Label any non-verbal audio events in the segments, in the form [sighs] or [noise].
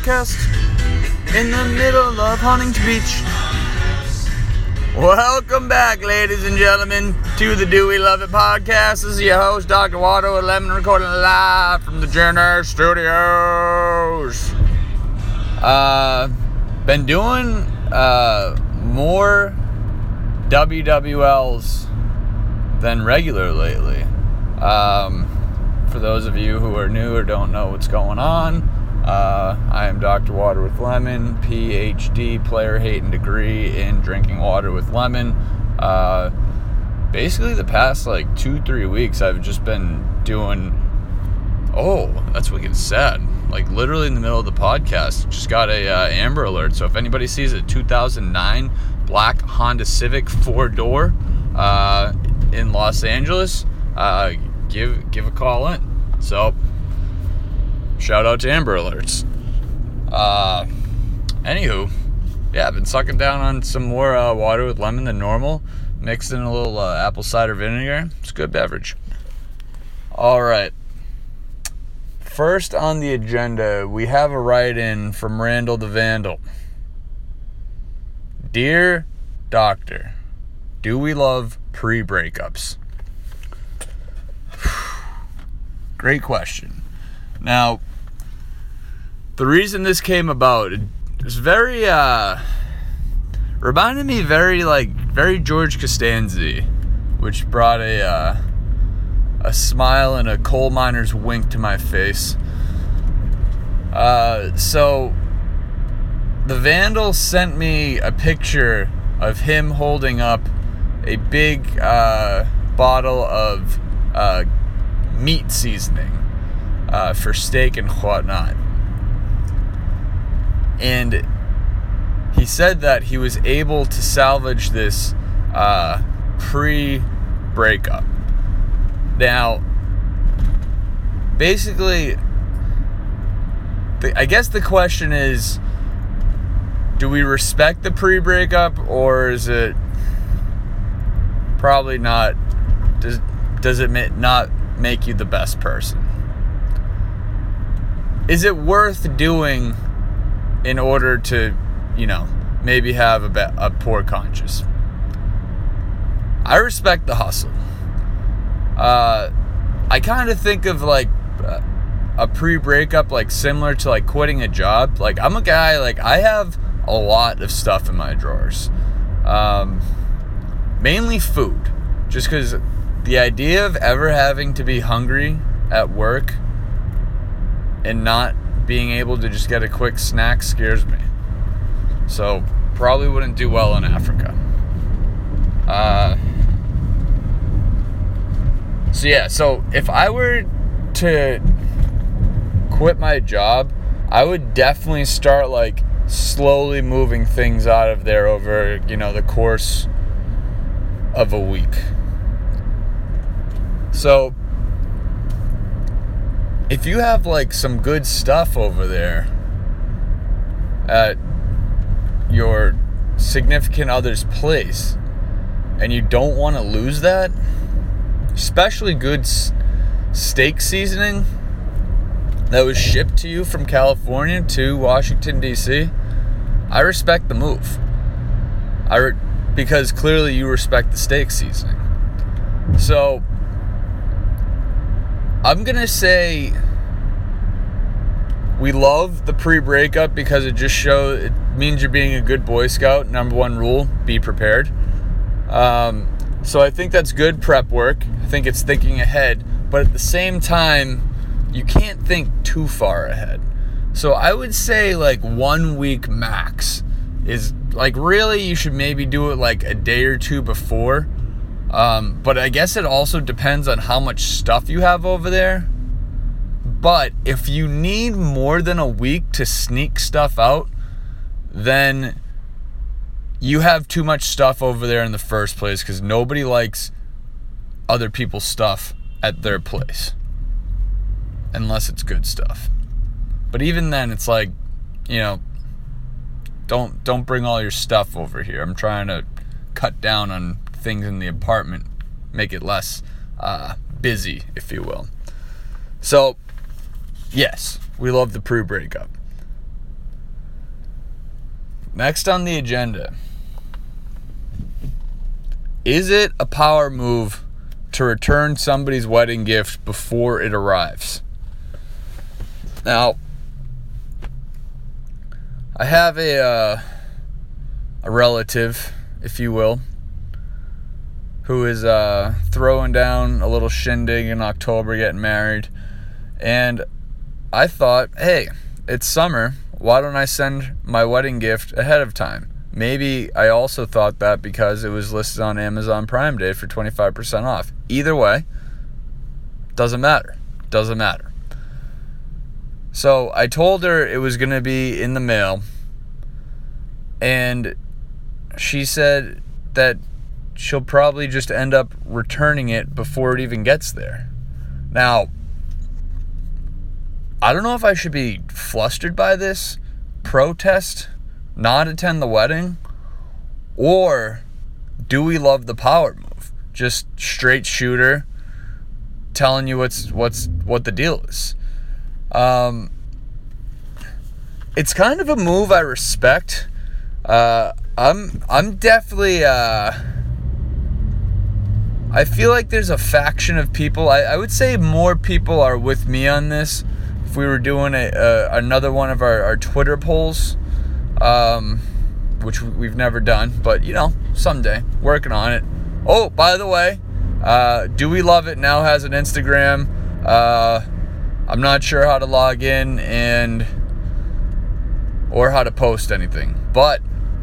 podcast in the middle of Huntington Beach. Welcome back, ladies and gentlemen, to the Do We Love It podcast. This is your host, Dr. Water with Lemon, recording live from the Jenner Studios. Uh, been doing uh, more WWLs than regular lately. Um, for those of you who are new or don't know what's going on, uh, I am Dr. Water with Lemon, PhD, player hating degree in drinking water with lemon. Uh, basically, the past like two, three weeks, I've just been doing. Oh, that's wicked sad. Like literally in the middle of the podcast, just got a uh, Amber Alert. So if anybody sees a 2009 black Honda Civic four door uh, in Los Angeles, uh, give give a call in. So shout out to Amber Alerts. Uh, anywho, yeah, I've been sucking down on some more uh, water with lemon than normal, mixed in a little uh, apple cider vinegar. It's a good beverage. All right. First on the agenda, we have a write in from Randall the Vandal. Dear Doctor, do we love pre breakups? [sighs] Great question. Now, the reason this came about is very, uh, reminded me very, like, very George Costanza, which brought a, uh, a smile and a coal miner's wink to my face. Uh, so, the Vandal sent me a picture of him holding up a big uh, bottle of uh, meat seasoning uh, for steak and whatnot. And he said that he was able to salvage this uh, pre breakup. Now, basically, the, I guess the question is do we respect the pre breakup or is it probably not? Does, does it not make you the best person? Is it worth doing in order to, you know, maybe have a, be- a poor conscience? I respect the hustle. Uh, I kind of think of like a pre breakup, like similar to like quitting a job. Like, I'm a guy, like, I have a lot of stuff in my drawers. Um, mainly food. Just because the idea of ever having to be hungry at work and not being able to just get a quick snack scares me. So, probably wouldn't do well in Africa. Uh, so, yeah, so if I were to quit my job, I would definitely start like slowly moving things out of there over, you know, the course of a week. So, if you have like some good stuff over there at your significant other's place and you don't want to lose that, especially good steak seasoning that was shipped to you from California to Washington D.C., I respect the move. I re- because clearly you respect the steak seasoning. So I'm gonna say we love the pre-breakup because it just shows it means you're being a good Boy Scout. Number one rule: be prepared. Um, so I think that's good prep work. I think it's thinking ahead, but at the same time, you can't think too far ahead. So I would say like one week max is like really you should maybe do it like a day or two before. Um, but I guess it also depends on how much stuff you have over there. But if you need more than a week to sneak stuff out, then you have too much stuff over there in the first place because nobody likes other people's stuff at their place unless it's good stuff. But even then, it's like, you know, don't don't bring all your stuff over here. I'm trying to cut down on things in the apartment, make it less uh, busy, if you will. So, yes, we love the pre-breakup. Next on the agenda. Is it a power move to return somebody's wedding gift before it arrives? Now, I have a uh, a relative, if you will, who is uh, throwing down a little shindig in October, getting married, and I thought, hey, it's summer. Why don't I send my wedding gift ahead of time? Maybe I also thought that because it was listed on Amazon Prime Day for 25% off. Either way, doesn't matter. Doesn't matter. So I told her it was going to be in the mail, and she said that she'll probably just end up returning it before it even gets there. Now, I don't know if I should be flustered by this, protest, not attend the wedding, or do we love the power move? Just straight shooter, telling you what's what's what the deal is. Um, it's kind of a move I respect. Uh, I'm I'm definitely. Uh, I feel like there's a faction of people. I, I would say more people are with me on this. If we were doing a, a another one of our, our Twitter polls, um, which we've never done, but you know, someday working on it. Oh, by the way, uh, Do We Love It now has an Instagram. Uh, I'm not sure how to log in and or how to post anything, but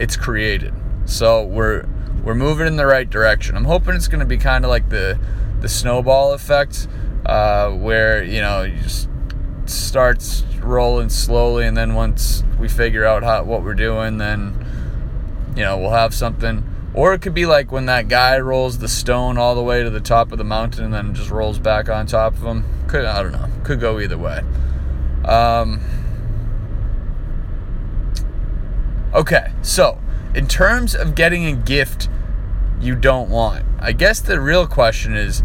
it's created. So we're we're moving in the right direction. I'm hoping it's going to be kind of like the the snowball effect, uh, where you know you just starts rolling slowly, and then once we figure out how what we're doing, then you know we'll have something. Or it could be like when that guy rolls the stone all the way to the top of the mountain and then just rolls back on top of him. Could I don't know. Could go either way. Um, okay, so in terms of getting a gift you don't want, I guess the real question is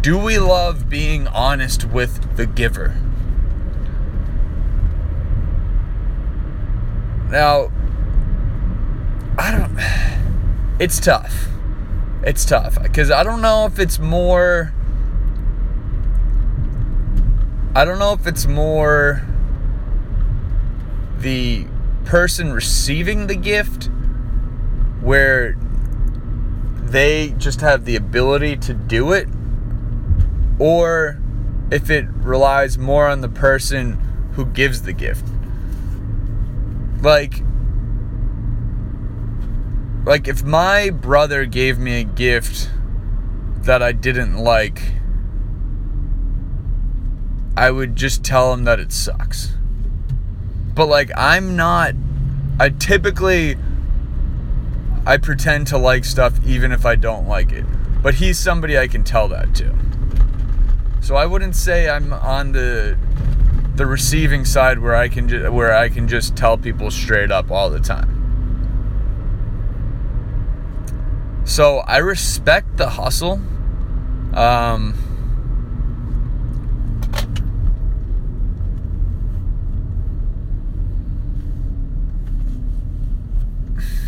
do we love being honest with the giver? Now, I don't. [sighs] It's tough. It's tough because I don't know if it's more. I don't know if it's more the person receiving the gift where they just have the ability to do it or if it relies more on the person who gives the gift like like if my brother gave me a gift that I didn't like I would just tell him that it sucks. But like I'm not I typically I pretend to like stuff even if I don't like it. But he's somebody I can tell that to. So I wouldn't say I'm on the the receiving side where I can ju- where I can just tell people straight up all the time. So I respect the hustle. Um,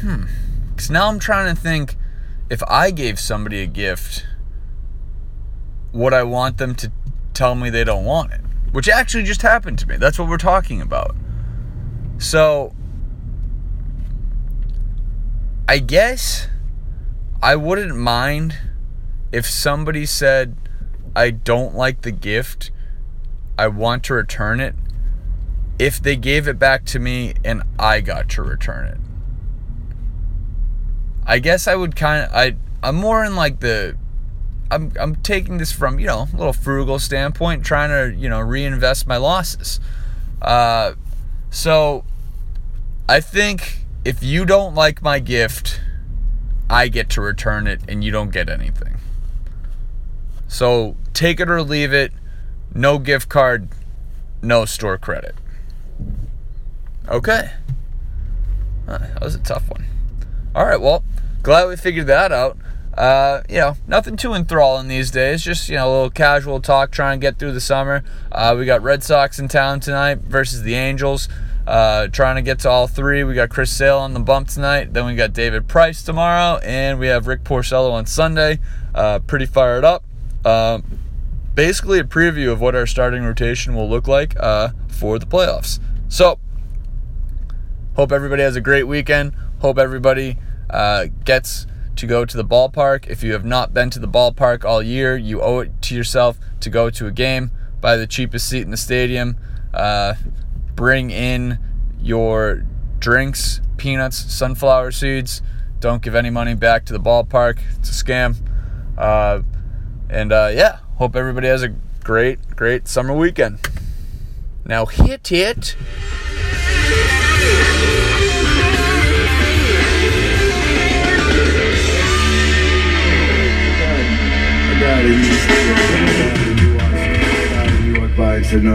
hmm. Because now I'm trying to think if I gave somebody a gift, would I want them to tell me they don't want it? which actually just happened to me. That's what we're talking about. So, I guess I wouldn't mind if somebody said, I don't like the gift, I want to return it, if they gave it back to me and I got to return it. I guess I would kind of, I, I'm more in like the I'm I'm taking this from you know a little frugal standpoint, trying to you know reinvest my losses. Uh, so I think if you don't like my gift, I get to return it, and you don't get anything. So take it or leave it. No gift card, no store credit. Okay. that was a tough one. All right, well, glad we figured that out. Uh, you know, nothing too enthralling these days. Just you know, a little casual talk, trying to get through the summer. Uh, we got Red Sox in town tonight versus the Angels. Uh, trying to get to all three. We got Chris Sale on the bump tonight. Then we got David Price tomorrow, and we have Rick Porcello on Sunday. Uh, pretty fired up. Uh, basically, a preview of what our starting rotation will look like uh, for the playoffs. So, hope everybody has a great weekend. Hope everybody uh, gets to go to the ballpark. If you have not been to the ballpark all year, you owe it to yourself to go to a game. Buy the cheapest seat in the stadium. Uh, bring in your drinks, peanuts, sunflower seeds. Don't give any money back to the ballpark. It's a scam. Uh, and uh, yeah, hope everybody has a great, great summer weekend. Now hit it. Got it. You by and said no.